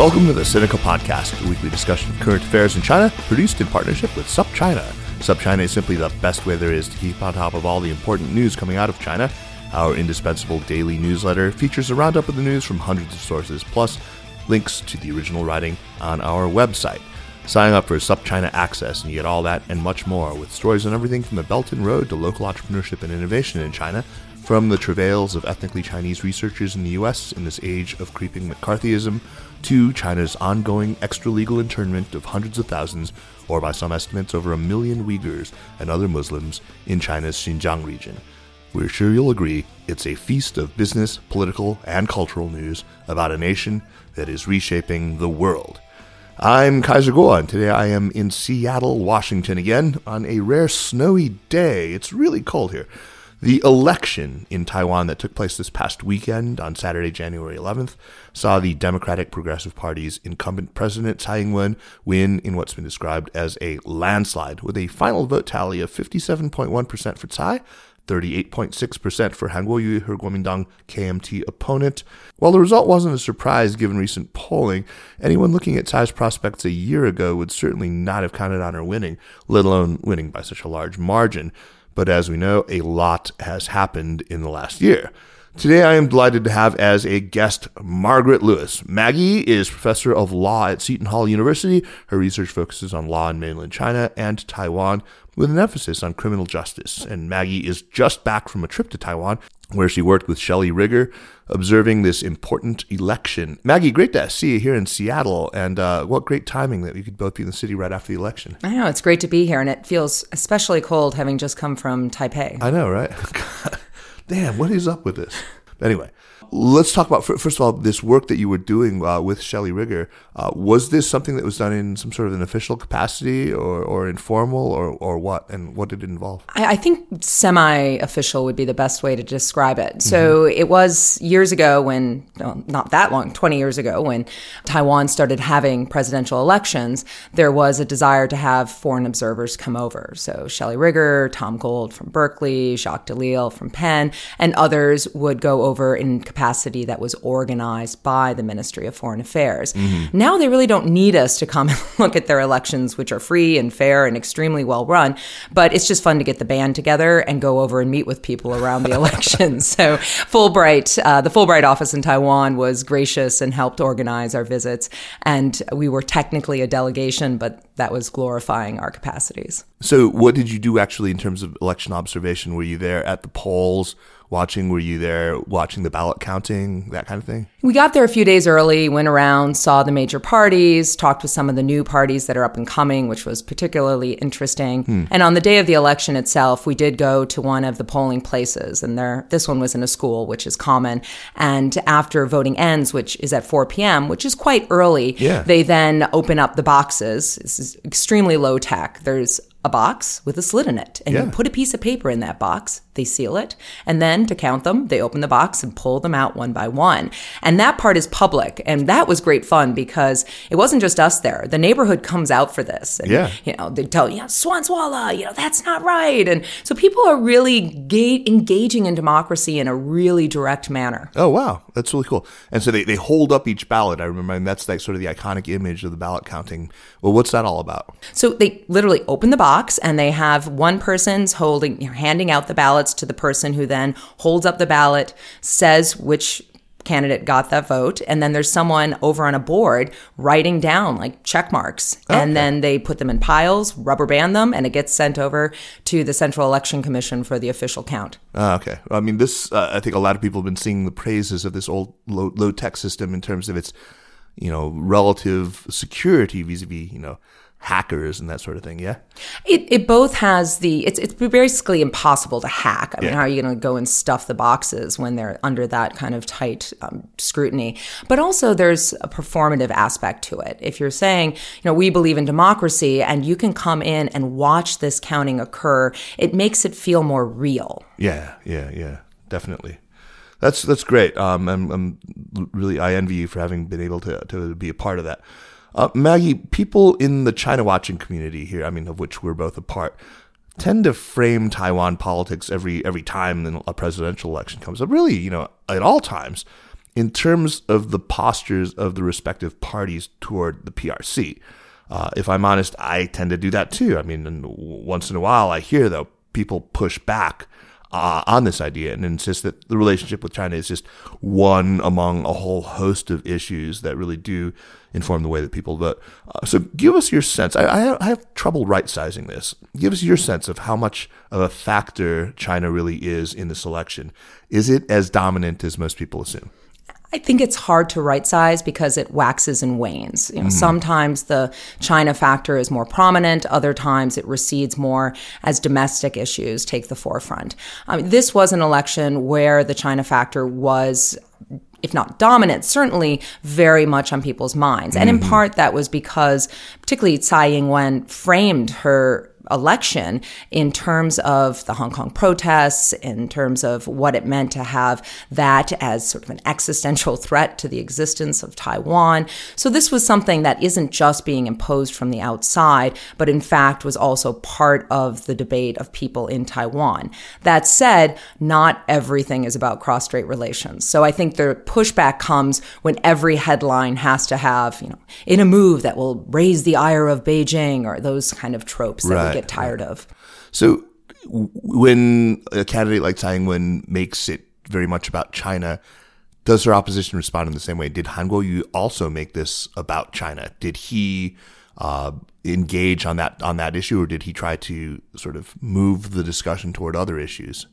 Welcome to the Sinica Podcast, a weekly discussion of current affairs in China, produced in partnership with SupChina. SupChina is simply the best way there is to keep on top of all the important news coming out of China. Our indispensable daily newsletter features a roundup of the news from hundreds of sources, plus links to the original writing on our website. Sign up for SupChina Access and you get all that and much more, with stories on everything from the Belt and Road to local entrepreneurship and innovation in China, from the travails of ethnically Chinese researchers in the U.S. in this age of creeping McCarthyism to China's ongoing extra-legal internment of hundreds of thousands, or by some estimates over a million Uyghurs and other Muslims in China's Xinjiang region. We're sure you'll agree it's a feast of business, political, and cultural news about a nation that is reshaping the world. I'm Kaiser Kuo, and today I am in Seattle, Washington again on a rare snowy day. It's really cold here. The election in Taiwan that took place this past weekend on Saturday, January 11th, saw the Democratic Progressive Party's incumbent president Tsai Ing-wen win in what's been described as a landslide, with a final vote tally of 57.1% for Tsai, 38.6% for Han Kuo-yu, her Kuomintang KMT opponent. While the result wasn't a surprise given recent polling, anyone looking at Tsai's prospects a year ago would certainly not have counted on her winning, let alone winning by such a large margin. But as we know, a lot has happened in the last year. Today, I am delighted to have as a guest Margaret Lewis. Maggie is professor of law at Seton Hall University. Her research focuses on law in mainland China and Taiwan, with an emphasis on criminal justice. And Maggie is just back from a trip to Taiwan, where she worked with Shelley Rigger, observing this important election. Maggie, great to see you here in Seattle, and uh, what great timing that we could both be in the city right after the election. I know, it's great to be here, and it feels especially cold having just come from Taipei. I know, right? damn, what is up with this? Anyway, let's talk about first of all this work that you were doing uh, with Shelley Rigger. Uh, was this something that was done in some sort of an official capacity, or, or informal, or or what? And what did it involve? I, I think semi-official would be the best way to describe it. So mm-hmm. it was years ago when, well, not that long, twenty years ago, when Taiwan started having presidential elections. There was a desire to have foreign observers come over. So Shelley Rigger, Tom Gold from Berkeley, Jacques Delisle from Penn, and others would go over in capacity capacity that was organized by the Ministry of Foreign Affairs. Mm-hmm. Now they really don't need us to come and look at their elections, which are free and fair and extremely well run. But it's just fun to get the band together and go over and meet with people around the elections. so Fulbright, uh, the Fulbright office in Taiwan was gracious and helped organize our visits. And we were technically a delegation, but that was glorifying our capacities. So, what did you do actually in terms of election observation? Were you there at the polls? Watching? Were you there watching the ballot counting, that kind of thing? We got there a few days early, went around, saw the major parties, talked with some of the new parties that are up and coming, which was particularly interesting. Hmm. And on the day of the election itself, we did go to one of the polling places, and there, this one was in a school, which is common. And after voting ends, which is at 4 p.m., which is quite early, yeah. they then open up the boxes. This is extremely low tech. There's a box with a slit in it, and yeah. you put a piece of paper in that box they seal it. And then to count them, they open the box and pull them out one by one. And that part is public. And that was great fun because it wasn't just us there. The neighborhood comes out for this. And, yeah. you know, they tell you, Swan Swalla, you know, that's not right. And so people are really ga- engaging in democracy in a really direct manner. Oh, wow. That's really cool. And so they, they hold up each ballot. I remember, and that's like sort of the iconic image of the ballot counting. Well, what's that all about? So they literally open the box and they have one person's holding, you know, handing out the ballots ballots to the person who then holds up the ballot, says which candidate got that vote and then there's someone over on a board writing down like check marks. Okay. and then they put them in piles rubber band them and it gets sent over to the central election commission for the official count. Uh, okay. I mean this uh, i think a lot of people have been singing the praises of this old low, low tech system in terms of its you know relative security vis-a-vis you know hackers and that sort of thing. Yeah. It, it both has the, it's, it's basically impossible to hack. I mean, how are you going to go and stuff the boxes when they're under that kind of tight um, scrutiny? But also there's a performative aspect to it. If you're saying, you know, we believe in democracy and you can come in and watch this counting occur, it makes it feel more real. Yeah. Yeah. Yeah. Definitely. That's, that's great. Um, I'm, I'm really, I envy you for having been able to, to be a part of that. Uh, Maggie, people in the China watching community here, I mean, of which we're both a part, tend to frame Taiwan politics every every time a presidential election comes up. Really, you know, at all times, in terms of the postures of the respective parties toward the PRC. Uh, if I'm honest, I tend to do that too. I mean, once in a while, I hear though people push back uh, on this idea and insist that the relationship with China is just one among a whole host of issues that really do inform the way that people vote. Uh, so, give us your sense. I, I have trouble right sizing this. Give us your sense of how much of a factor China really is in this election. Is it as dominant as most people assume? I think it's hard to right size because it waxes and wanes. You know, mm. Sometimes the China factor is more prominent, other times it recedes more as domestic issues take the forefront. Mean, this was an election where the China factor was if not dominant, certainly very much on people's minds. And in mm-hmm. part, that was because, particularly Tsai Ing wen framed her election in terms of the Hong Kong protests, in terms of what it meant to have that as sort of an existential threat to the existence of Taiwan. So this was something that isn't just being imposed from the outside, but in fact was also part of the debate of people in Taiwan. That said, not everything is about cross-strait relations. So I think the pushback comes when every headline has to have, you know, in a move that will raise the ire of Beijing or those kind of tropes that right. we get tired of. So when a candidate like Tsai Ing-wen makes it very much about China, does her opposition respond in the same way? Did Han Kuo-yu also make this about China? Did he uh, engage on that on that issue, or did he try to sort of move the discussion toward other issues?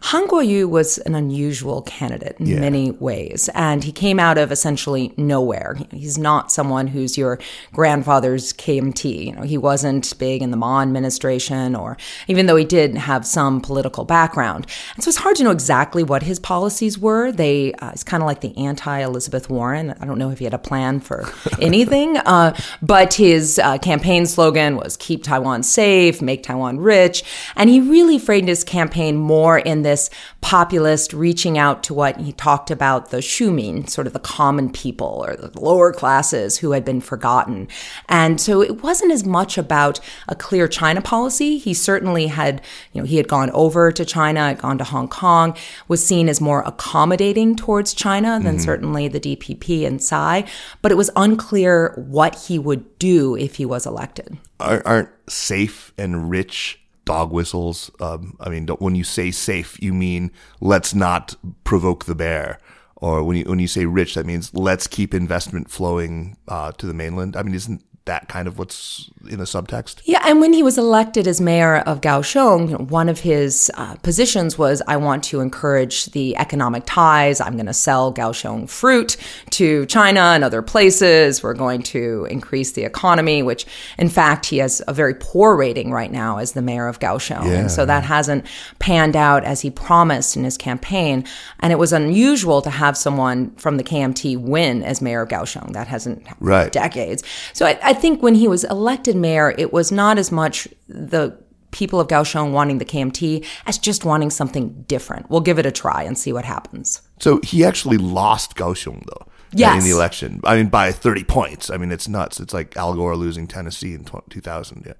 Han Kuo-yu was an unusual candidate in yeah. many ways, and he came out of essentially nowhere. He's not someone who's your grandfather's KMT. You know, he wasn't big in the Ma administration, or even though he did have some political background. And so it's hard to know exactly what his policies were. They, uh, it's kind of like the anti-Elizabeth Warren. I don't know if he had a plan for anything, uh, but his uh, campaign slogan was "Keep Taiwan safe, make Taiwan rich," and he really framed his campaign more in this populist reaching out to what he talked about the Shumin, sort of the common people or the lower classes who had been forgotten. And so it wasn't as much about a clear China policy. He certainly had, you know, he had gone over to China, had gone to Hong Kong, was seen as more accommodating towards China than mm-hmm. certainly the DPP and Tsai, but it was unclear what he would do if he was elected. Aren't safe and rich dog whistles. Um, I mean, when you say safe, you mean let's not provoke the bear. Or when you when you say rich, that means let's keep investment flowing uh, to the mainland. I mean, isn't that kind of what's in the subtext. Yeah, and when he was elected as mayor of Kaohsiung, you know, one of his uh, positions was I want to encourage the economic ties. I'm going to sell Kaohsiung fruit to China and other places. We're going to increase the economy, which in fact he has a very poor rating right now as the mayor of Kaohsiung. Yeah. And so that hasn't panned out as he promised in his campaign. And it was unusual to have someone from the KMT win as mayor of Kaohsiung. That hasn't right. decades. So I, I think when he was elected mayor, it was not as much the people of Kaohsiung wanting the KMT as just wanting something different. We'll give it a try and see what happens. So he actually lost Kaohsiung, though. Yes. In the election. I mean, by 30 points. I mean, it's nuts. It's like Al Gore losing Tennessee in 2000. Yeah.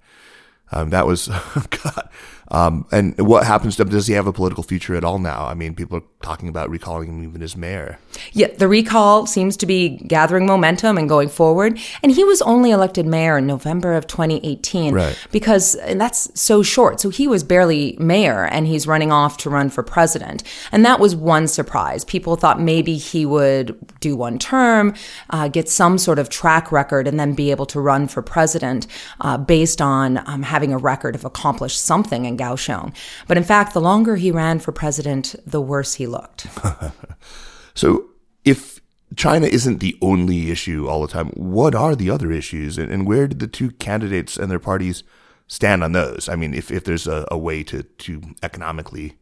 Um, that was, God. Um, and what happens to him? Does he have a political future at all now? I mean, people are talking about recalling him even as mayor. Yeah, the recall seems to be gathering momentum and going forward. And he was only elected mayor in November of 2018 right. because that's so short. So he was barely mayor and he's running off to run for president. And that was one surprise. People thought maybe he would do one term, uh, get some sort of track record, and then be able to run for president uh, based on um, having a record of accomplished something in Kaohsiung. But in fact, the longer he ran for president, the worse he looked. so if China isn't the only issue all the time, what are the other issues? And, and where did the two candidates and their parties stand on those? I mean, if, if there's a, a way to, to economically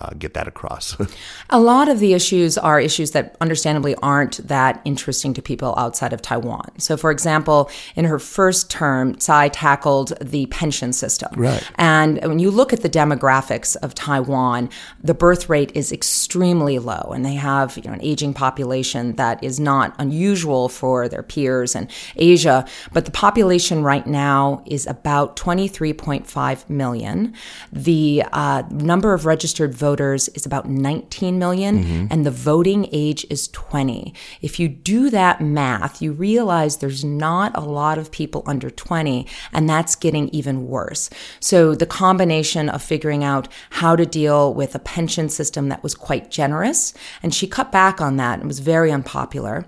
uh, get that across. a lot of the issues are issues that understandably aren't that interesting to people outside of Taiwan. So, for example, in her first term, Tsai tackled the pension system. Right. And when you look at the demographics of Taiwan, the birth rate is extremely low, and they have you know, an aging population that is not unusual for their peers in Asia. But the population right now is about 23.5 million. The uh, number of registered voters voters is about 19 million, mm-hmm. and the voting age is 20. If you do that math, you realize there's not a lot of people under 20, and that's getting even worse. So the combination of figuring out how to deal with a pension system that was quite generous, and she cut back on that and was very unpopular.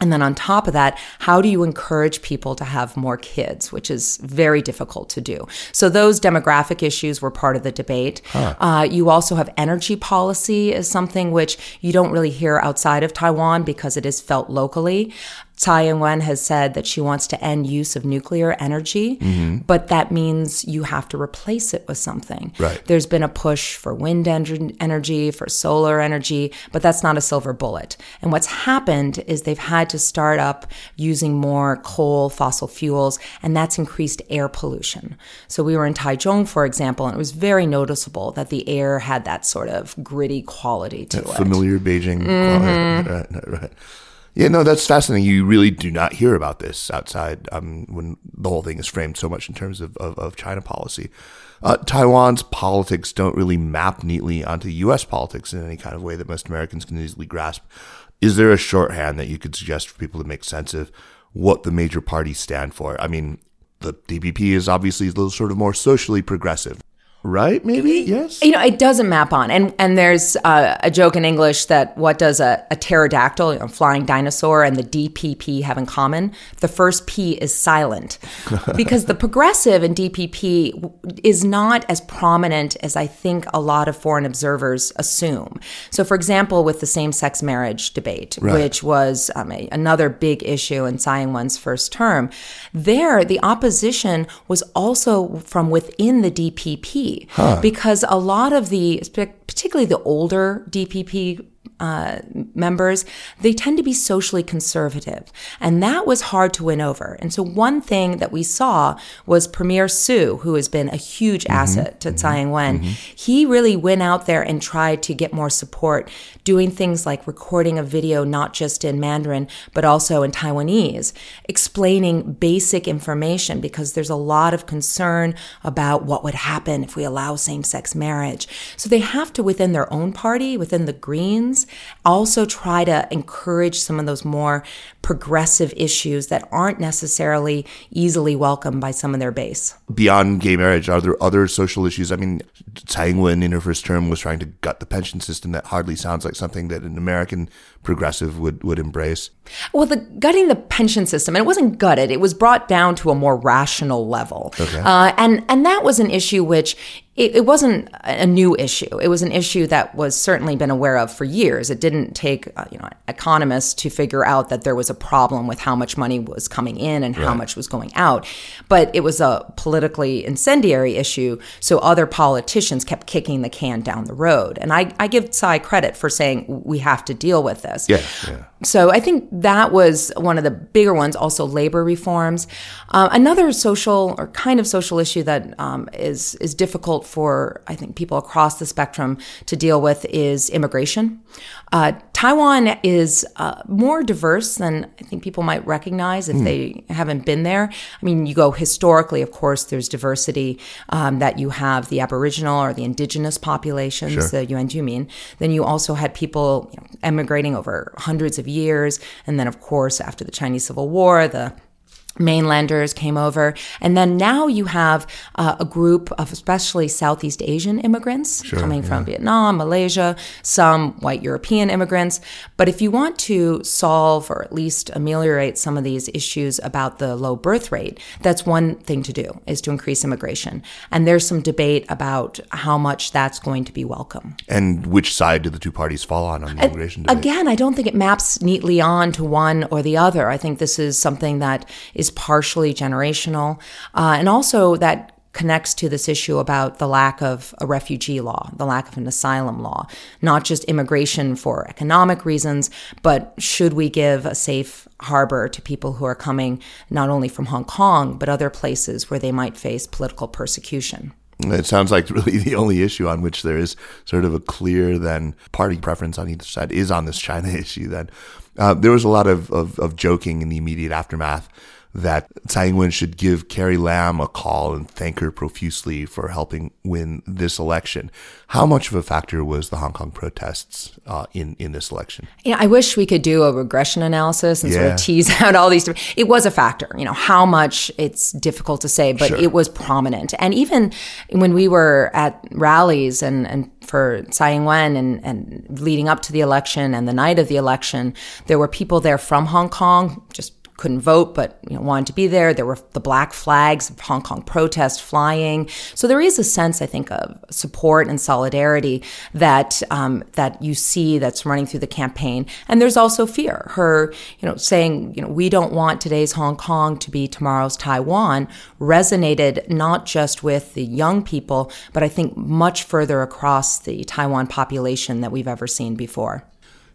And then on top of that, how do you encourage people to have more kids, which is very difficult to do? So those demographic issues were part of the debate. Huh. Uh, you also have energy policy is something which you don't really hear outside of Taiwan because it is felt locally. Tsai Ing-wen has said that she wants to end use of nuclear energy, mm-hmm. but that means you have to replace it with something. Right. There's been a push for wind energy, for solar energy, but that's not a silver bullet. And what's happened is they've had to start up using more coal, fossil fuels, and that's increased air pollution. So we were in Taichung, for example, and it was very noticeable that the air had that sort of gritty quality to that it. Familiar Beijing mm-hmm. quality. Right, right. Yeah, no, that's fascinating. You really do not hear about this outside um, when the whole thing is framed so much in terms of, of, of China policy. Uh, Taiwan's politics don't really map neatly onto U.S. politics in any kind of way that most Americans can easily grasp. Is there a shorthand that you could suggest for people to make sense of what the major parties stand for? I mean, the DPP is obviously a little sort of more socially progressive right? Maybe yes. You know, it doesn't map on, and and there's uh, a joke in English that what does a, a pterodactyl, you know, flying dinosaur, and the DPP have in common? The first P is silent, because the progressive in DPP is not as prominent as I think a lot of foreign observers assume. So, for example, with the same-sex marriage debate, right. which was um, a, another big issue in Tsai Ing-wen's first term, there the opposition was also from within the DPP huh. because a lot of the, particularly the older DPP uh, members, they tend to be socially conservative. And that was hard to win over. And so, one thing that we saw was Premier Su, who has been a huge mm-hmm. asset to mm-hmm. Tsai Ing wen, mm-hmm. he really went out there and tried to get more support, doing things like recording a video not just in Mandarin, but also in Taiwanese, explaining basic information because there's a lot of concern about what would happen if we allow same sex marriage. So, they have to, within their own party, within the Greens, also try to encourage some of those more progressive issues that aren't necessarily easily welcomed by some of their base. Beyond gay marriage, are there other social issues? I mean, Tsai Ing-wen in her first term was trying to gut the pension system. That hardly sounds like something that an American progressive would, would embrace. Well, the gutting the pension system, and it wasn't gutted, it was brought down to a more rational level. Okay. Uh, and, and that was an issue which it, it, wasn't a new issue. It was an issue that was certainly been aware of for years. It didn't take uh, you know economists to figure out that there was a problem with how much money was coming in and right. how much was going out. But it was a politically incendiary issue, so other politicians kept kicking the can down the road. And I, I give Tsai credit for saying we have to deal with this. Yeah, yeah. So I think that was one of the bigger ones. Also, labor reforms. Uh, another social or kind of social issue that um, is is difficult for I think people across the spectrum to deal with is immigration. Uh, Taiwan is uh, more diverse than I think people might recognize if mm. they haven't been there. I mean, you go historically, of course, there's diversity um, that you have the Aboriginal or the indigenous populations, sure. the Yuan Jumin. Then you also had people you know, emigrating over hundreds of years. And then, of course, after the Chinese Civil War, the mainlanders came over. And then now you have uh, a group of especially Southeast Asian immigrants sure, coming yeah. from Vietnam, Malaysia, some white European immigrants. But if you want to solve or at least ameliorate some of these issues about the low birth rate, that's one thing to do is to increase immigration. And there's some debate about how much that's going to be welcome. And which side do the two parties fall on on the immigration debate? Again, I don't think it maps neatly on to one or the other. I think this is something that is is partially generational, uh, and also that connects to this issue about the lack of a refugee law, the lack of an asylum law, not just immigration for economic reasons, but should we give a safe harbor to people who are coming not only from Hong Kong, but other places where they might face political persecution? It sounds like really the only issue on which there is sort of a clear then party preference on either side is on this China issue. Then uh, there was a lot of, of, of joking in the immediate aftermath that Tsai Ing-wen should give Carrie Lam a call and thank her profusely for helping win this election. How much of a factor was the Hong Kong protests uh, in in this election? Yeah, I wish we could do a regression analysis and sort of tease out all these. different- It was a factor, you know, how much it's difficult to say, but Sure. it was prominent. And even when we were at rallies and and for Tsai Ing-wen and and leading up to the election and the night of the election, there were people there from Hong Kong just couldn't vote but you know wanted to be there. There were the black flags of hong kong protest flying. So there is a sense i think of support and solidarity that um, that you see that's running through the campaign. And there's also fear. Her you know saying you know we don't want today's hong kong to be tomorrow's taiwan resonated not just with the young people but i think much further across the taiwan population that we've ever seen before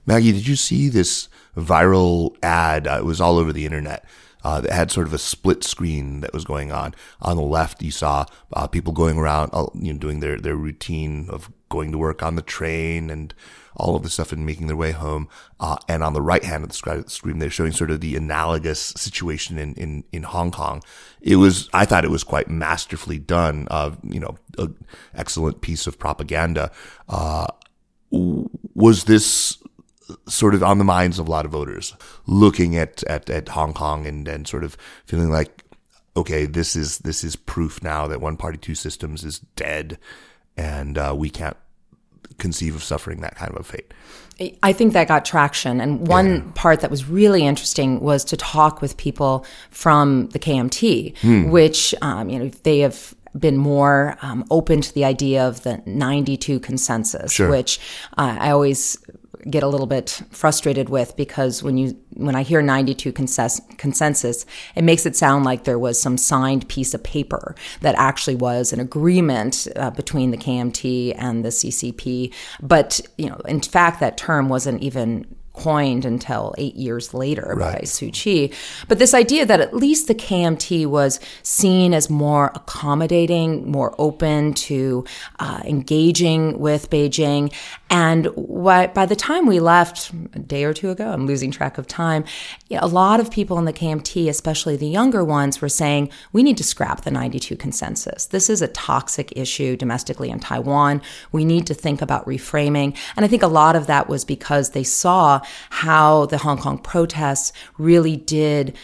Maggie, did you see this viral ad? Uh, it was all over the internet. Uh, that had sort of a split screen that was going on. On the left, you saw uh, people going around, uh, you know, doing their, their routine of going to work on the train and all of the stuff and making their way home. Uh, and on the right hand of the screen, they're showing sort of the analogous situation in, in, in Hong Kong. It was, I thought it was quite masterfully done. Uh, you know, an excellent piece of propaganda. Uh, was this sort of on the minds of a lot of voters looking at, at, at Hong Kong and, and sort of feeling like, okay, this is, this is proof now that one party, two systems is dead and, uh, we can't conceive of suffering that kind of a fate. I think that got traction. And one part that was really interesting was to talk with people from the KMT, which, um, you know, they have been more um, open to the idea of the 92 consensus, Sure. which uh, I always get a little bit frustrated with because when you when I hear 92 consensus, consensus it makes it sound like there was some signed piece of paper that actually was an agreement uh, between the KMT and the CCP but you know in fact that term wasn't even coined until eight years later by Right. Su Chi. But this idea that at least the KMT was seen as more accommodating, more open to uh, engaging with Beijing. And why, by the time we left a day or two ago, I'm losing track of time, you know, a lot of people in the KMT, especially the younger ones, were saying, we need to scrap the 92 consensus. This is a toxic issue domestically in Taiwan. We need to think about reframing. And I think a lot of that was because they saw how the Hong Kong protests really did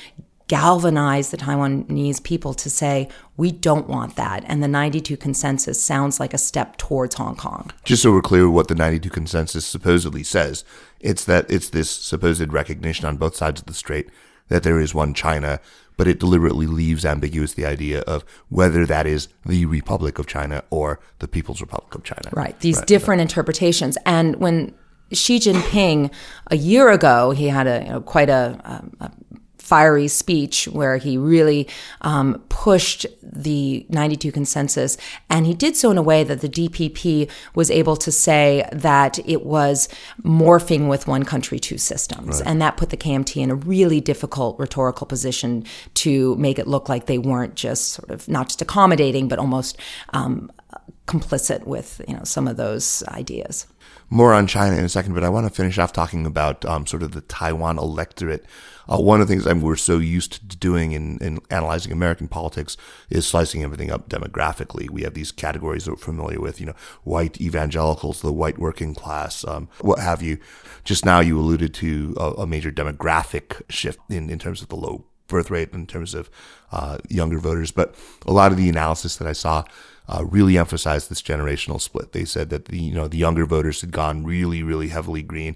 galvanize the Taiwanese people to say, we don't want that. And the 92 consensus sounds like a step towards Hong Kong. Just so we're clear what the 92 consensus supposedly says, it's that it's this supposed recognition on both sides of the strait that there is one China, but it deliberately leaves ambiguous the idea of whether that is the Republic of China or the People's Republic of China. Right. These different interpretations. And when Xi Jinping, a year ago, he had a you know, quite a, um, a fiery speech where he really um, pushed the 92 consensus. And he did so in a way that the DPP was able to say that it was morphing with one country, two systems. And that put the KMT in a really difficult rhetorical position to make it look like they weren't just sort of not just accommodating, but almost um, complicit with you know some of those ideas. More on China in a second, but I want to finish off talking about um, sort of the Taiwan electorate. Uh, one of the things I mean, we're so used to doing in, in analyzing American politics is slicing everything up demographically. We have these categories that we're familiar with, you know, white evangelicals, the white working class, um, what have you. Just now you alluded to a, a major demographic shift in, in terms of the low birth rate in terms of uh, younger voters. But a lot of the analysis that I saw uh, really emphasized this generational split. They said that the you know the younger voters had gone really really heavily green,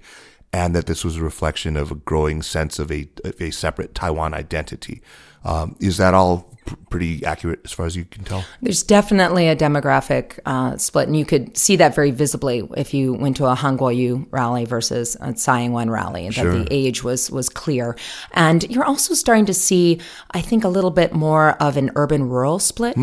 and that this was a reflection of a growing sense of a of a separate Taiwan identity. Um, is that all pr- pretty accurate as far as you can tell? There's definitely a demographic uh, split, and you could see that very visibly if you went to a Han Kuo-yu rally versus a Tsai Ing-wen rally. Sure. That the age was was clear, and you're also starting to see, I think, a little bit more of an urban-rural split.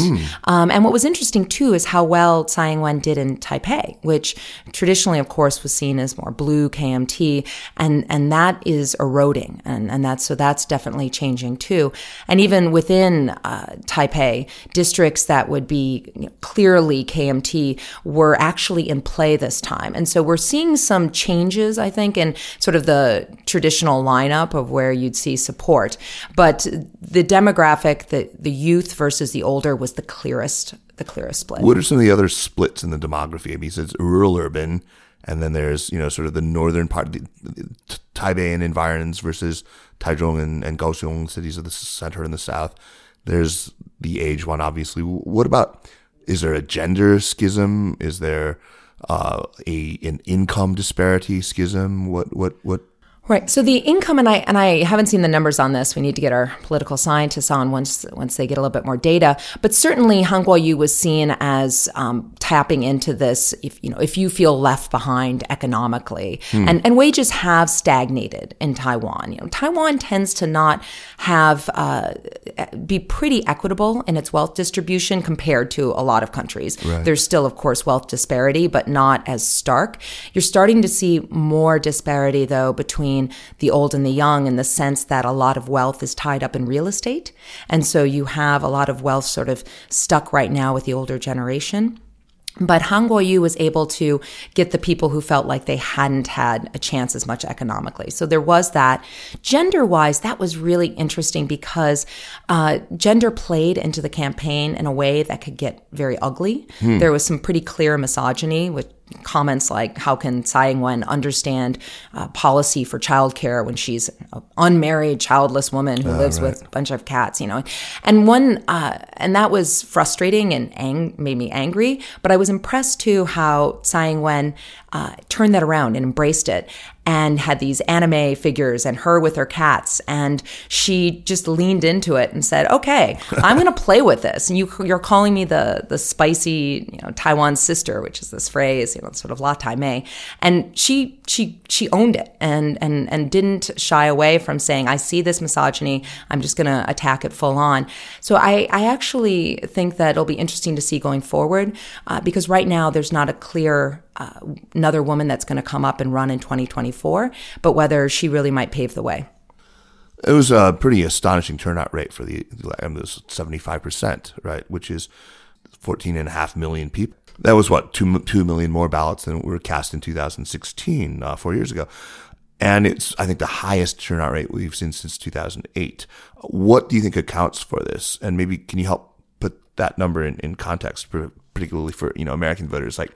Um, and what was interesting too is how well Tsai Ing-wen did in Taipei, which traditionally, of course, was seen as more blue KMT, and and that is eroding, and and that's so that's definitely changing too. And even within uh, Taipei, districts that would be you know, clearly KMT, were actually in play this time. And so we're seeing some changes, I think, in sort of the traditional lineup of where you'd see support. But the demographic, the, the youth versus the older, was the clearest the clearest split. What are some of the other splits in the demography? I mean, he says rural urban, and then there's you know sort of the northern part, the Taipei and environs versus Taichung and, and Kaohsiung, cities of the center and the south. There's the age one, obviously. What about? Is there a gender schism? Is there uh, a an income disparity schism? What what what Right. So the income, and I and I haven't seen the numbers on this. We need to get our political scientists on once once they get a little bit more data. But certainly, Han Kuo-yu was seen as um, tapping into this. If you know, if you feel left behind economically, hmm. and and wages have stagnated in Taiwan. You know, Taiwan tends to not have uh, be pretty equitable in its wealth distribution compared to a lot of countries. Right. There's still, of course, wealth disparity, but not as stark. You're starting to see more disparity though between between the old and the young in the sense that a lot of wealth is tied up in real estate. And so you have a lot of wealth sort of stuck right now with the older generation. But Han Kuo-yu was able to get the people who felt like they hadn't had a chance as much economically. So there was that. Gender wise, that was really interesting because uh, gender played into the campaign in a way that could get very ugly. Hmm. There was some pretty clear misogyny, which comments like, how can Tsai Ing-wen understand uh, policy for childcare when she's an unmarried, childless woman who uh, lives right. with a bunch of cats, you know? And one, uh, and that was frustrating and ang- made me angry, but I was impressed too how Tsai Ing-wen uh, turned that around and embraced it and had these anime figures and her with her cats and she just leaned into it and said okay i'm going to play with this. And you, you're calling me the the spicy you know taiwan sister which is this phrase you know sort of la tai mei and she she she owned it and and and didn't shy away from saying i see this misogyny. I'm just going to attack it full on. So i i actually think that it'll be interesting to see going forward uh, because right now there's not a clear uh, another woman that's going to come up and run in 2024, but whether she really might pave the way. It was a pretty astonishing turnout rate for the, it was 75%, right? Which is 14 and a half million people. That was what, 2, 2 million more ballots than were cast in 2016, uh, four years ago. And it's, I think, the highest turnout rate we've seen since 2008. What do you think accounts for this? And maybe can you help put that number in, in context, particularly for, you know, American voters? Like,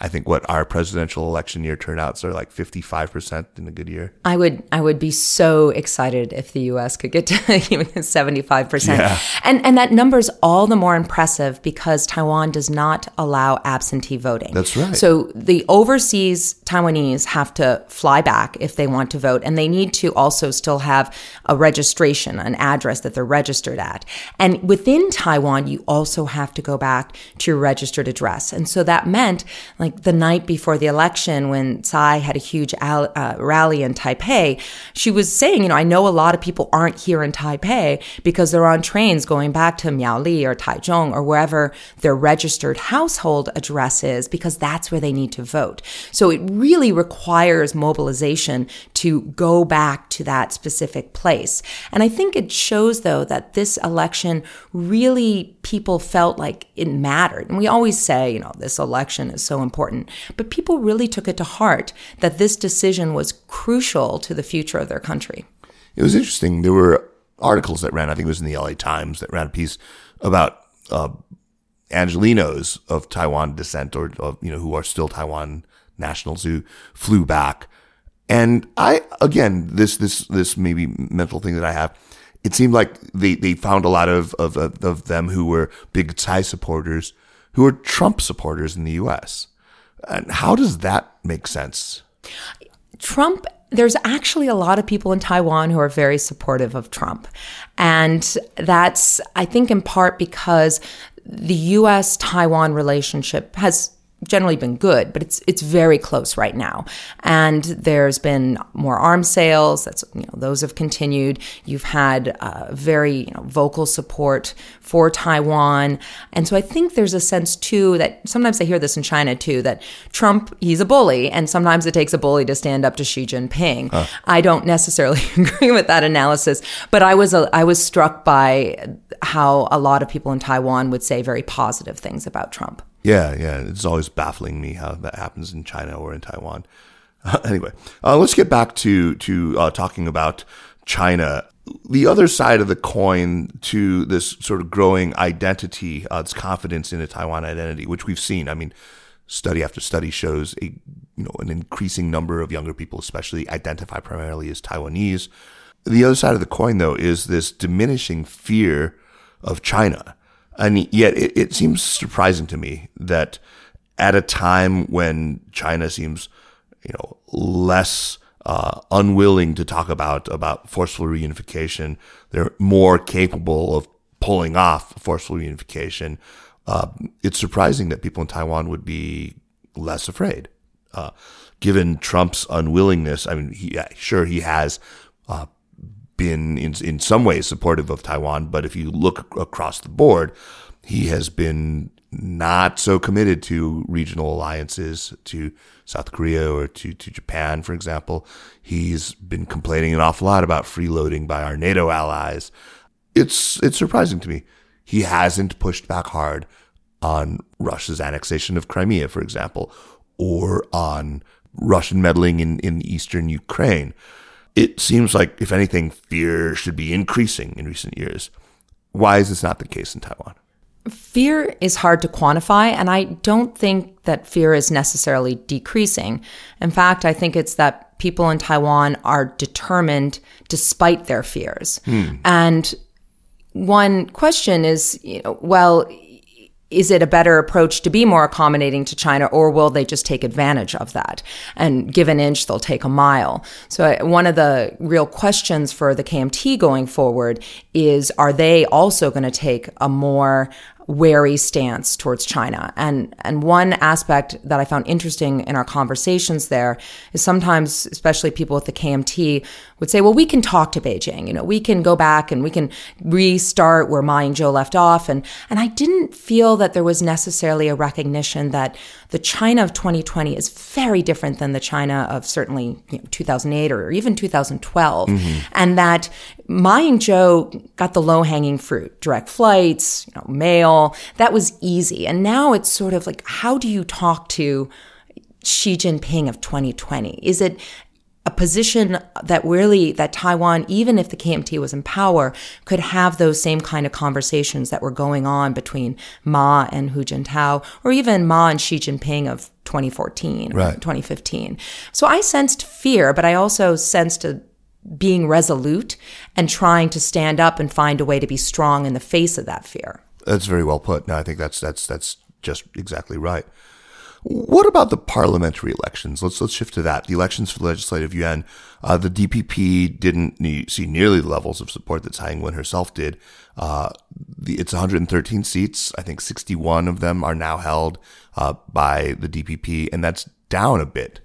I think what our presidential election year turnouts are like 55% in a good year. I would I would be so excited if the US could get to 75%. Yeah. And and that number is all the more impressive because Taiwan does not allow absentee voting. That's right. So the overseas Taiwanese have to fly back if they want to vote and they need to also still have a registration, an address that they're registered at. And within Taiwan you also have to go back to your registered address. And so that meant like like the night before the election when Tsai had a huge al- uh, rally in Taipei, she was saying, you know, I know a lot of people aren't here in Taipei because they're on trains going back to Miaoli or Taichung or wherever their registered household address is because that's where they need to vote. So it really requires mobilization to go back to that specific place. And I think it shows though that this election really people felt like it mattered. And we always say, you know, this election is so important important. But people really took it to heart that this decision was crucial to the future of their country. It was interesting. There were articles that ran, I think it was in the LA Times, that ran a piece about uh, Angelenos of Taiwan descent or, of, you know, who are still Taiwan nationals who flew back. And I, again, this, this, this maybe mental thing that I have, it seemed like they, they found a lot of, of, of them who were big Tsai supporters who were Trump supporters in the U.S. And how does that make sense? Trump there's actually a lot of people in Taiwan who are very supportive of Trump. And that's, I think, in part because the US Taiwan relationship has generally been good, but it's it's very close right now. And there's been more arms sales. That's you know those have continued. You've had uh, very you know, vocal support for Taiwan, and so I think there's a sense too that sometimes I hear this in China too that Trump he's a bully, and sometimes it takes a bully to stand up to Xi Jinping. Uh. I don't necessarily agree with that analysis, but I was a, I was struck by how a lot of people in Taiwan would say very positive things about Trump. Yeah, yeah. It's always baffling me how that happens in China or in Taiwan. Anyway, uh, let's get back to to uh, talking about China. The other side of the coin to this sort of growing identity, uh, this confidence in a Taiwan identity, which we've seen. I mean, study after study shows a you know an increasing number of younger people, especially, identify primarily as Taiwanese. The other side of the coin, though, is this diminishing fear of China. And yet it, it seems surprising to me that at a time when China seems, you know, less uh, unwilling to talk about about forceful reunification, they're more capable of pulling off forceful reunification. Uh, it's surprising that people in Taiwan would be less afraid, uh, given Trump's unwillingness. I mean, he, sure he has been in in some ways supportive of Taiwan, but if you look across the board, he has been not so committed to regional alliances to South Korea or to, to Japan, for example. He's been complaining an awful lot about freeloading by our NATO allies. It's it's surprising to me. He hasn't pushed back hard on Russia's annexation of Crimea, for example, or on Russian meddling in, in eastern Ukraine it seems like, if anything, fear should be increasing in recent years. Why is this not the case in Taiwan? Fear is hard to quantify, and I don't think that fear is necessarily decreasing. In fact, I think it's that people in Taiwan are determined despite their fears. Hmm. And one question is, you know, well, is it a better approach to be more accommodating to China, or will they just take advantage of that and give an inch, they'll take a mile? So, one of the real questions for the KMT going forward is are they also going to take a more wary stance towards China. And and one aspect that I found interesting in our conversations there is sometimes, especially people with the KMT, would say, well, we can talk to Beijing. You know, we can go back and we can restart where Ma Ying-jeou left off. And and I didn't feel that there was necessarily a recognition that the China of 2020 is very different than the China of certainly you know, 2008 or even 2012, mm-hmm. and that Ma Ying-jeou got the low hanging fruit, direct flights, you know, mail. That was easy, and now it's sort of like, how do you talk to Xi Jinping of 2020? Is it a position that really that Taiwan, even if the KMT was in power, could have those same kind of conversations that were going on between Ma and Hu Jintao, or even Ma and Xi Jinping of 2014 right. 2015. So I sensed fear, but I also sensed a being resolute and trying to stand up and find a way to be strong in the face of that fear. That's very well put. No, I think that's that's that's just exactly right. What about the parliamentary elections? Let's let's shift to that. The elections for the Legislative Yuan, uh, the DPP didn't see nearly the levels of support that Tsai Ing-wen herself did. Uh, the, it's 113 seats. I think 61 of them are now held uh, by the DPP, and that's down a bit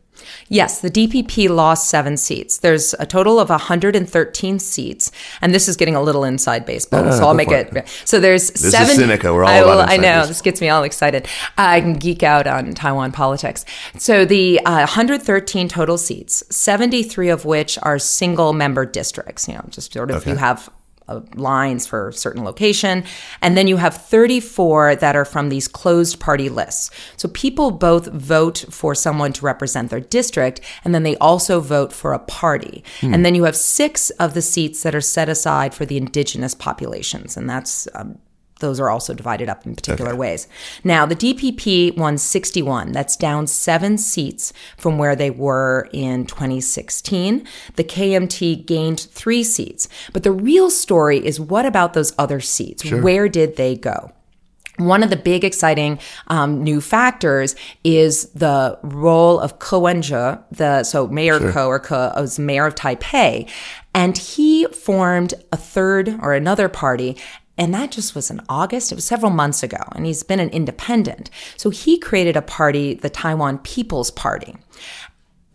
Yes, the DPP lost seven seats. There's a total of 113 seats, and this is getting a little inside baseball, no, no, so I'll make it. it. So there's this seven. Is Sinica. We're all I, will, I know baseball. this gets me all excited. I can geek out on Taiwan politics. So the uh, 113 total seats, 73 of which are single member districts. You know, just sort of okay. you have uh, lines for a certain location. And then you have 34 that are from these closed party lists. So people both vote for someone to represent their district, and then they also vote for a party. Hmm. And then you have six of the seats that are set aside for the indigenous populations. And that's um, those are also divided up in particular okay. ways. Now, the DPP won 61. That's down seven seats from where they were in 2016. The KMT gained three seats. But the real story is what about those other seats? Sure. Where did they go? One of the big exciting um, new factors is the role of Ko Wen-je, the so Mayor sure. Ko or Ko was mayor of Taipei, and he formed a third or another party And that just was in August. It was several months ago. And he's been an independent. So he created a party, the Taiwan People's Party.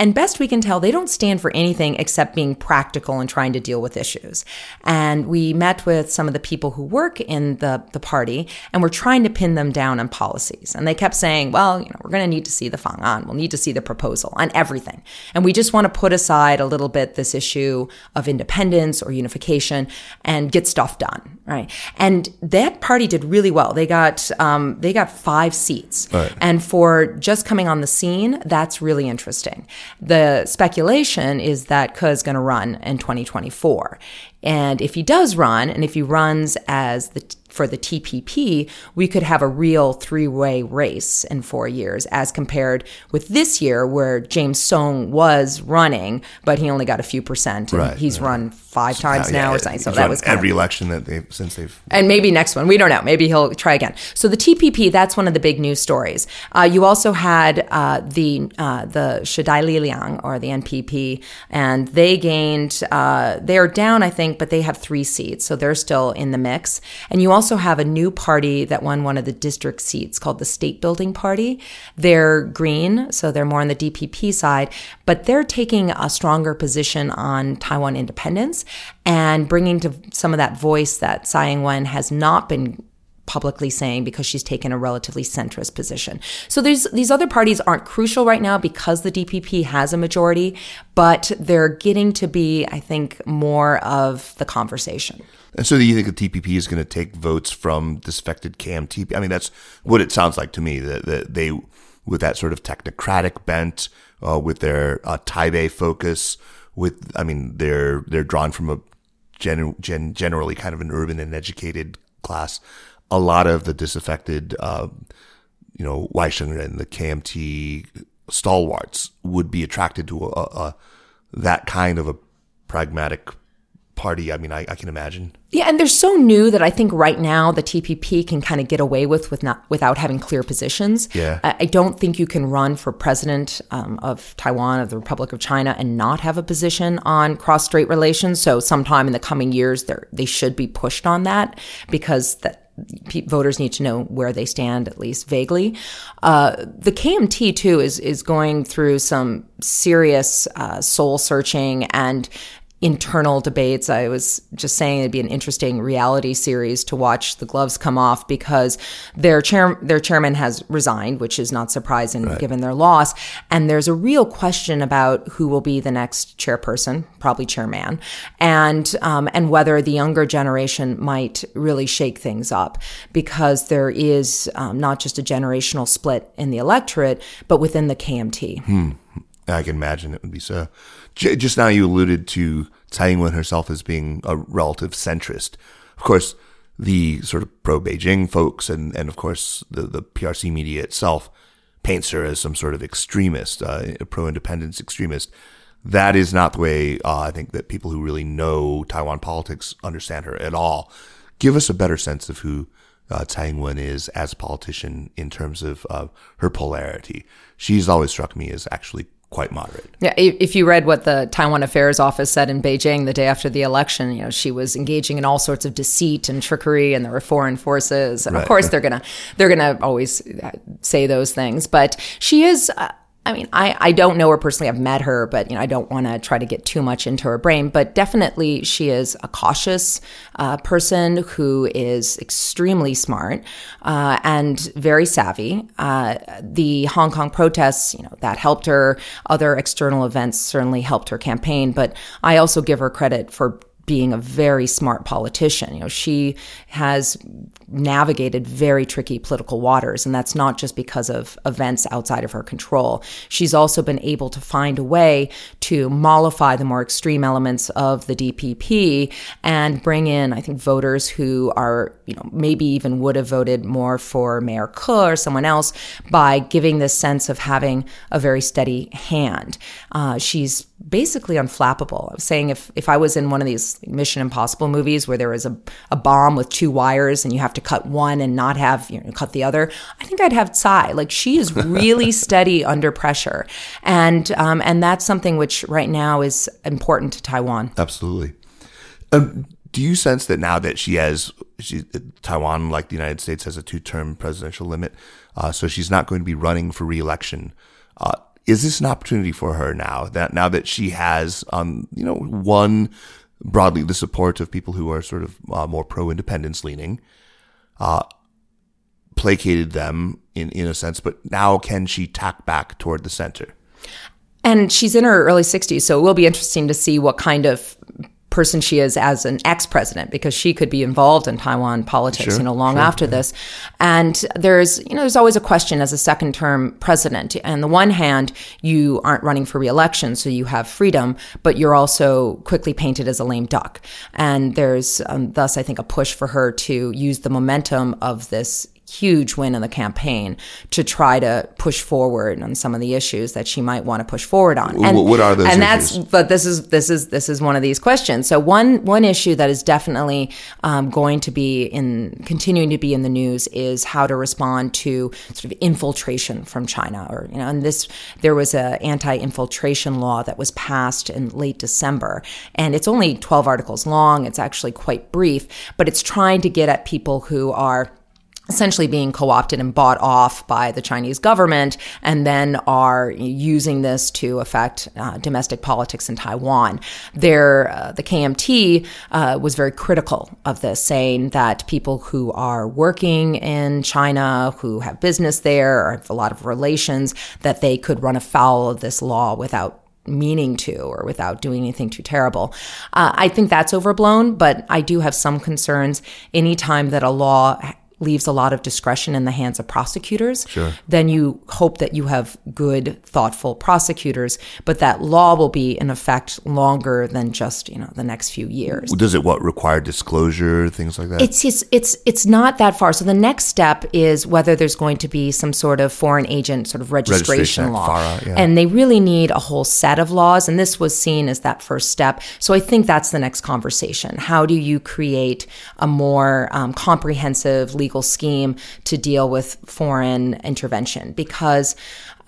And best we can tell, they don't stand for anything except being practical and trying to deal with issues. And we met with some of the people who work in the, the party and we're trying to pin them down on policies. And they kept saying, well, you know, we're going to need to see the Fang'an. We'll need to see the proposal on everything. And we just want to put aside a little bit this issue of independence or unification and get stuff done. Right. And that party did really well. They got, um, they got five seats. Right. And for just coming on the scene, that's really interesting. The speculation is that Ke is going to run in 2024. And if he does run, and if he runs as the for the TPP, we could have a real three way race in four years, as compared with this year where James Soong was running, but he only got a few percent. Right, he's right. run five times now yeah, or something. So that was every of, election that they've since they've and maybe next one we don't know. Maybe he'll try again. So the TPP that's one of the big news stories. Uh, you also had uh, the uh, the Liliang or the NPP, and they gained. Uh, they are down, I think, but they have three seats, so they're still in the mix. And you also have a new party that won one of the district seats called the State Building Party. They're green, so they're more on the DPP side, but they're taking a stronger position on Taiwan independence and bringing to some of that voice that Tsai Ing-wen has not been publicly saying because she's taken a relatively centrist position. So these other parties aren't crucial right now because the DPP has a majority, but they're getting to be, I think, more of the conversation. And so, do you think the TPP is going to take votes from disaffected KMT? I mean, that's what it sounds like to me. That, that they, with that sort of technocratic bent, uh, with their uh, Taipei focus, with I mean, they're they're drawn from a gen, gen, generally kind of an urban and educated class. A lot of the disaffected, uh, you know, Waishengren, the KMT stalwarts, would be attracted to a, a that kind of a pragmatic party. I mean, I, I, can imagine. Yeah, and they're so new that I think right now the TPP can kind of get away with with not without having clear positions. Yeah, I, I don't think you can run for president um, of Taiwan of the Republic of China and not have a position on cross-strait relations. So sometime in the coming years, they they should be pushed on that because that voters need to know where they stand at least vaguely. Uh, the KMT too is is going through some serious uh, soul searching and internal debates. I was just saying it'd be an interesting reality series to watch the gloves come off because their chair their chairman has resigned, which is not surprising right. given their loss. And there's a real question about who will be the next chairperson, probably chairman, and um, and whether the younger generation might really shake things up because there is um, not just a generational split in the electorate, but within the KMT. Hmm. I can imagine it would be so. Just now, you alluded to Tsai Ing-wen herself as being a relative centrist. Of course, the sort of pro Beijing folks and, and of course the, the PRC media itself paints her as some sort of extremist, uh, pro independence extremist. That is not the way uh, I think that people who really know Taiwan politics understand her at all. Give us a better sense of who uh, Tsai Ing-wen is as a politician in terms of uh, her polarity. She's always struck me as actually quite moderate. Yeah, if you read what the Taiwan Affairs Office said in Beijing the day after the election, you know, she was engaging in all sorts of deceit and trickery, and there were foreign forces, and right. of course they're gonna they're gonna always say those things, but she is. Uh, I mean, I, I don't know her personally. I've met her, but you know, I don't want to try to get too much into her brain. But definitely, she is a cautious uh, person who is extremely smart uh, and very savvy. Uh, the Hong Kong protests, you know, that helped her. Other external events certainly helped her campaign. But I also give her credit for being a very smart politician. You know, she has navigated very tricky political waters, and that's not just because of events outside of her control. She's also been able to find a way to mollify the more extreme elements of the DPP and bring in, I think, voters who are, you know, maybe even would have voted more for Mayor Ke or someone else by giving this sense of having a very steady hand. Uh, she's basically unflappable. I was saying if if I was in one of these Mission Impossible movies where there is a, a bomb with two wires and you have to cut one and not have you know cut the other, I think I'd have Tsai. Like she is really steady under pressure, and um, and that's something which right now is important to Taiwan. Absolutely. Um, do you sense that now that she has she, Taiwan, like the United States, has a two-term presidential limit, uh, so she's not going to be running for re-election? Uh, is this an opportunity for her now that now that she has, um, you know, won broadly the support of people who are sort of uh, more pro-independence leaning, uh, placated them in in a sense, but now can she tack back toward the center? And she's in her early 60s, so it will be interesting to see what kind of person she is as an ex-president because she could be involved in Taiwan politics, sure, you know, long sure, after yeah. this. And there's, you know, there's always a question as a second term president. On the one hand, you aren't running for reelection, so you have freedom, but you're also quickly painted as a lame duck. And there's um, thus, I think, a push for her to use the momentum of this huge win in the campaign to try to push forward on some of the issues that she might want to push forward on. And, what are those? And issues? that's but this is this is this is one of these questions. So one one issue that is definitely um, going to be in continuing to be in the news is how to respond to sort of infiltration from China, or you know, and this there was a anti-infiltration law that was passed in late December, and it's only twelve articles long. It's actually quite brief, but it's trying to get at people who are essentially being co-opted and bought off by the Chinese government and then are using this to affect uh, domestic politics in Taiwan. There, uh, the KMT uh, was very critical of this, saying that people who are working in China, who have business there, or have a lot of relations, that they could run afoul of this law without meaning to or without doing anything too terrible. Uh, I think that's overblown, but I do have some concerns anytime that a law leaves a lot of discretion in the hands of prosecutors, sure. then you hope that you have good, thoughtful prosecutors, but that law will be in effect longer than just, you know, the next few years. Does it what require disclosure, things like that? It's it's it's, it's not that far. So the next step is whether there's going to be some sort of foreign agent sort of registration, registration law. Yeah. And they really need a whole set of laws and this was seen as that first step. So I think that's the next conversation. How do you create a more um, comprehensive legal legal scheme to deal with foreign intervention because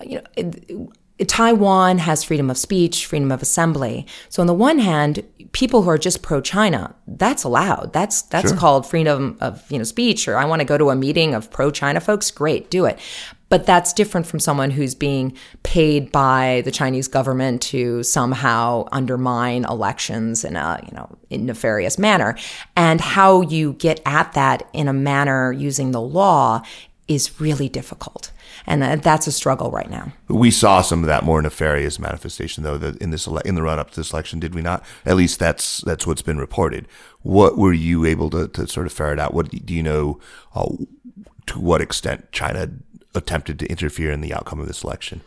you know it, Taiwan has freedom of speech, freedom of assembly. So on the one hand, people who are just pro-China, that's allowed. That's that's sure. called freedom of you know speech. Or I want to go to a meeting of pro-China folks. Great, do it. But that's different from someone who's being paid by the Chinese government to somehow undermine elections in a, you know, in nefarious manner. And how you get at that in a manner using the law is really difficult. And that's a struggle right now. We saw some of that more nefarious manifestation, though, in this in the run up to this election, did we not? At least that's that's what's been reported. What were you able to, to sort of ferret out? What do you know? Uh, to what extent China attempted to interfere in the outcome of this election.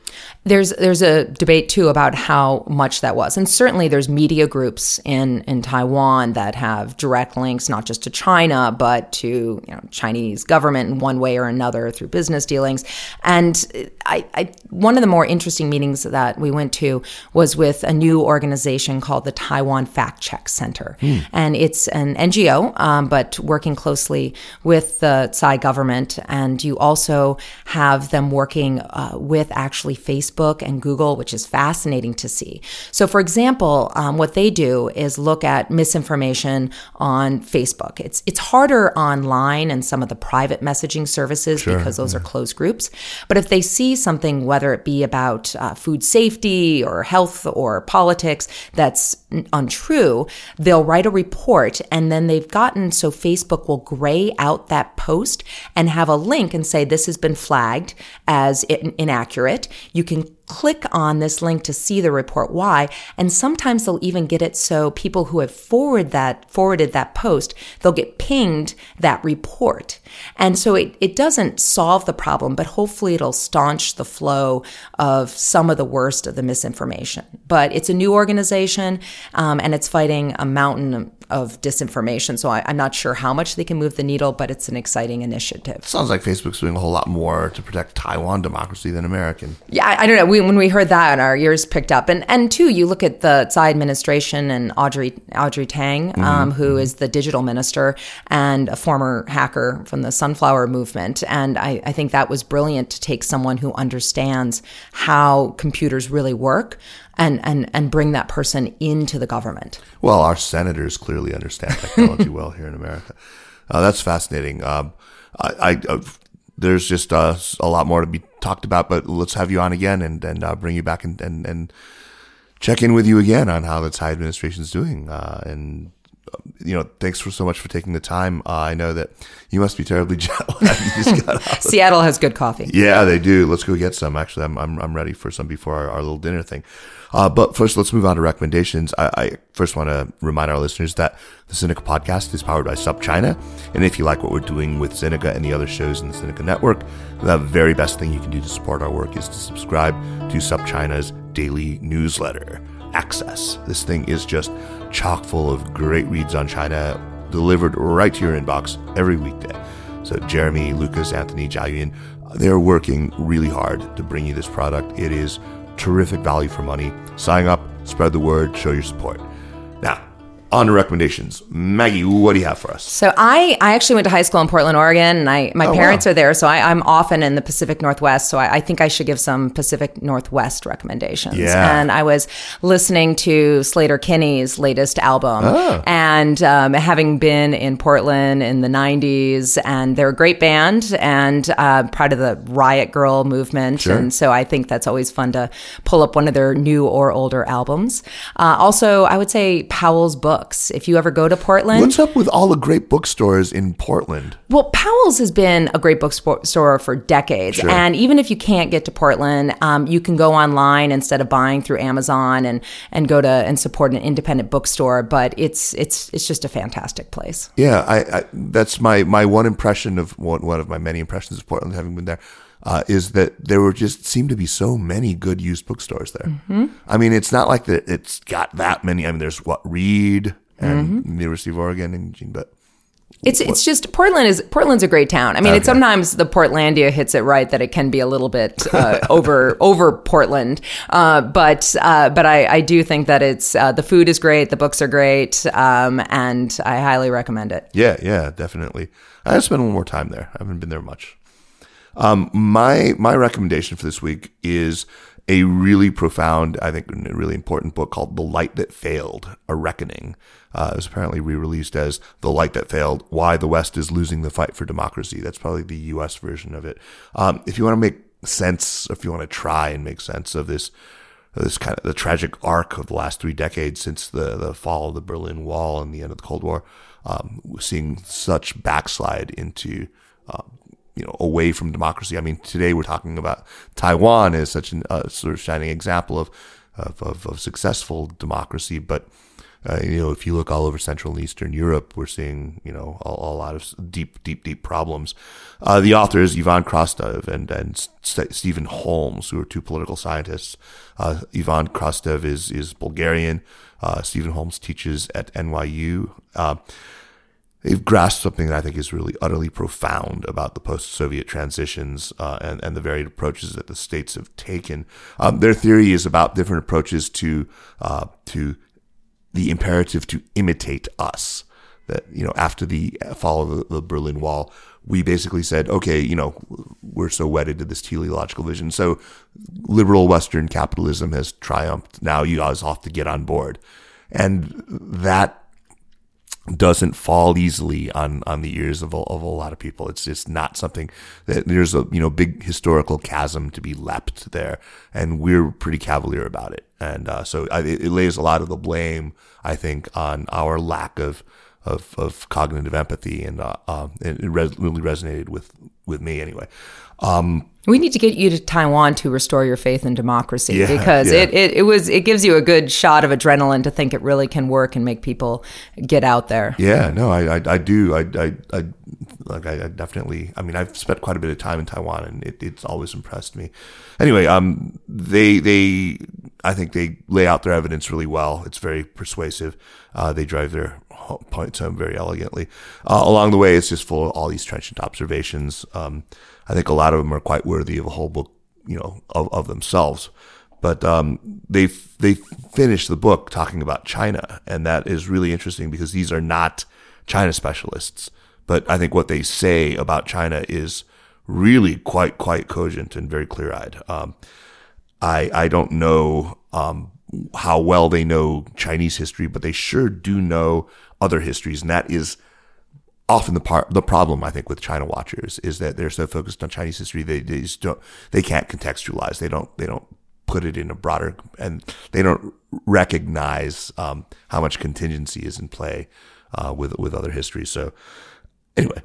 There's there's a debate too about how much that was, and certainly there's media groups in in Taiwan that have direct links not just to China but to you know Chinese government in one way or another through business dealings. And I, I one of the more interesting meetings that we went to was with a new organization called the Taiwan Fact Check Center, mm. and it's an NGO um, but working closely with the Tsai government, and you also have them working uh, with actually Facebook and Google, which is fascinating to see. So, for example, um, what they do is look at misinformation on Facebook. It's it's harder online and some of the private messaging services sure, because those yeah. are closed groups. But if they see something, whether it be about uh, food safety or health or politics, that's untrue, they'll write a report and then they've gotten so Facebook will gray out that post and have a link and say this has been flagged flagged as inaccurate. You can click on this link to see the report why and sometimes they'll even get it so people who have forwarded that forwarded that post they'll get pinged that report. And so it, it doesn't solve the problem but hopefully it'll staunch the flow of some of the worst of the misinformation. But it's a new organization um, and it's fighting a mountain of disinformation so I, i'm not sure how much they can move the needle but it's an exciting initiative. Sounds like facebook's doing a whole lot more to protect taiwan democracy than american. Yeah i, I don't know. We, when we heard that, our ears picked up. And and two, you look at the Tsai administration and Audrey Audrey Tang, Mm-hmm. um, who is the digital minister and a former hacker from the Sunflower Movement. And I, I think that was brilliant to take someone who understands how computers really work and and and bring that person into the government. Well, our senators clearly understand technology well here in America. Uh, that's fascinating. Um, I, I uh, there's just uh, a lot more to be talked about, but let's have you on again and and uh, bring you back and, and and check in with you again on how the Tsai administration is doing. Uh, and you know, thanks for so much for taking the time. Uh, I know that you must be terribly jet lagged. You just got out. Seattle has good coffee. Yeah, they do. Let's go get some. Actually, I'm I'm, I'm ready for some before our, our little dinner thing. Uh, but first, let's move on to recommendations. I, I first want to remind our listeners that the Sinica podcast is powered by SupChina. And if you like what we're doing with Sinica and the other shows in the Sinica network, the very best thing you can do to support our work is to subscribe to SupChina's daily newsletter, Access. This thing is just chock full of great reads on China delivered right to your inbox every weekday. So Jeremy, Lucas, Anthony, Jiayun, they're working really hard to bring you this product. It is terrific value for money. Sign up, spread the word, show your support. Now, on recommendations. Maggie, what do you have for us? So I, I actually went to high school in Portland, Oregon, and I my Oh, parents wow. are there, so I, I'm often in the Pacific Northwest. So I, I think I should give some Pacific Northwest recommendations. Yeah. And I was listening to Sleater-Kinney's latest album, Oh. and um, having been in Portland in the '90s, and they're a great band, and uh, part of the Riot Grrrl movement, Sure. and so I think that's always fun to pull up one of their new or older albums. Uh, also, I would say Powell's Books. If you ever go to Portland, What's up with all the great bookstores in Portland? well, Powell's has been a great bookstore for decades. Sure. And even if you can't get to Portland, um, you can go online instead of buying through Amazon and, and go to and support an independent bookstore. But it's it's it's just a fantastic place. Yeah, I, I that's my my one impression of one, one of my many impressions of Portland, having been there, uh, is that there were just seemed to be so many good used bookstores there. Mm-hmm. I mean, it's not like that. It's got that many. I mean, there's what Reed and Mm-hmm. University of Oregon and Eugene, but It's it's just Portland is Portland's a great town. I mean, it's sometimes the Portlandia hits it right that it can be a little bit uh, over over Portland, uh, but uh, but I, I do think that it's uh, the food is great, the books are great, um, and I highly recommend it. Yeah, yeah, definitely. I spent a little more time there. I haven't been there much. Um, my my recommendation for this week is a really profound, I think, really important book called "The Light That Failed: A Reckoning." Uh, it was apparently re-released as "The Light That Failed: Why the West is Losing the Fight for Democracy." That's probably the U.S. version of it. Um, if you want to make sense, if you want to try and make sense of this this kind of the tragic arc of the last three decades since the, the fall of the Berlin Wall and the end of the Cold War, um, seeing such backslide into, um, you know, away from democracy. I mean, today we're talking about Taiwan as such a uh, sort of shining example of, of, of, of successful democracy, but uh, you know, if you look all over Central and Eastern Europe, we're seeing, you know, a, a lot of deep, deep, deep problems. Uh, the authors, Ivan Krastev and, and St- Stephen Holmes, who are two political scientists. Uh, Ivan Krastev is, is Bulgarian. Uh, Stephen Holmes teaches at NYU. They've grasped something that I think is really utterly profound about the post-Soviet transitions uh, and and the varied approaches that the states have taken. Um, their theory is about different approaches to uh, to the imperative to imitate us. That you know, after the fall of the, the Berlin Wall, we basically said, okay, you know, we're so wedded to this teleological vision. So liberal Western capitalism has triumphed. Now you guys have to get on board, and that doesn't fall easily on on the ears of a, of a lot of people. It's just not something that there's a you know big historical chasm to be leapt there, and we're pretty cavalier about it. And uh, so I, it lays a lot of the blame, I think, on our lack of of, of cognitive empathy, and uh, uh, it res- really resonated with with me anyway. Um, We need to get you to Taiwan to restore your faith in democracy Yeah, because yeah. it, it, it was it gives you a good shot of adrenaline to think it really can work and make people get out there. Yeah, no, I, I, I do. I, I, I, like, I, I definitely. I mean, I've spent quite a bit of time in Taiwan, and it, it's always impressed me. Anyway, um, they, they, I think they lay out their evidence really well. It's very persuasive. Uh, they drive their points home very elegantly. Uh, along the way, it's just full of all these trenchant observations. Um, I think a lot of them are quite worthy of a whole book you know, of, of themselves. But um, they they finish the book talking about China, and that is really interesting because these are not China specialists. But I think what they say about China is really quite quite cogent and very clear eyed. Um, I I don't know um, how well they know Chinese history, but they sure do know other histories, and that is often the part the problem I think with China watchers is that they're so focused on Chinese history they, they just don't they can't contextualize they don't they don't put it in a broader and they don't recognize um, how much contingency is in play uh, with with other histories. So anyway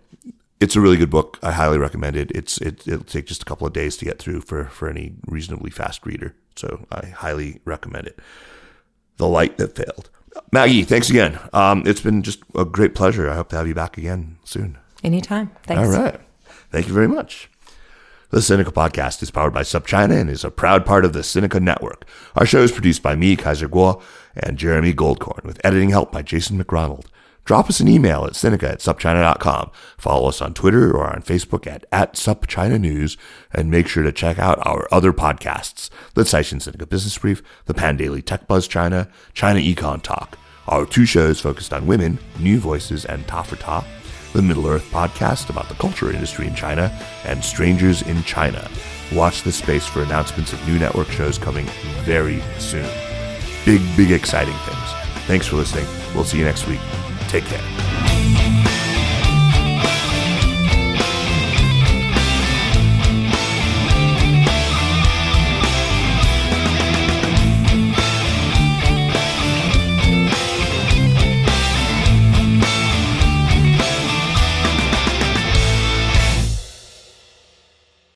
it's a really good book. I highly recommend it. It's it, it'll take just a couple of days to get through for for any reasonably fast reader. So I highly recommend it. The light that failed Maggie, thanks again. Um, it's been just a great pleasure. I hope to have you back again soon. Anytime. Thanks. All right. Thank you very much. The Sinica podcast is powered by SupChina and is a proud part of the Sinica Network. Our show is produced by me, Kaiser Kuo, and Jeremy Goldkorn, with editing help by Jason McRonald. Drop us an email at Sinica at supchina.com. Follow us on Twitter or on Facebook at, at News. And make sure to check out our other podcasts, the Caixin Sinica Business Brief, the Pandaily Tech Buzz China, China Econ Talk. Our two shows focused on women, New Voices and Ta for Ta, the Middle Earth podcast about the culture industry in China, and Strangers in China. Watch this space for announcements of new network shows coming very soon. Big, big exciting things. Thanks for listening. We'll see you next week. Take care.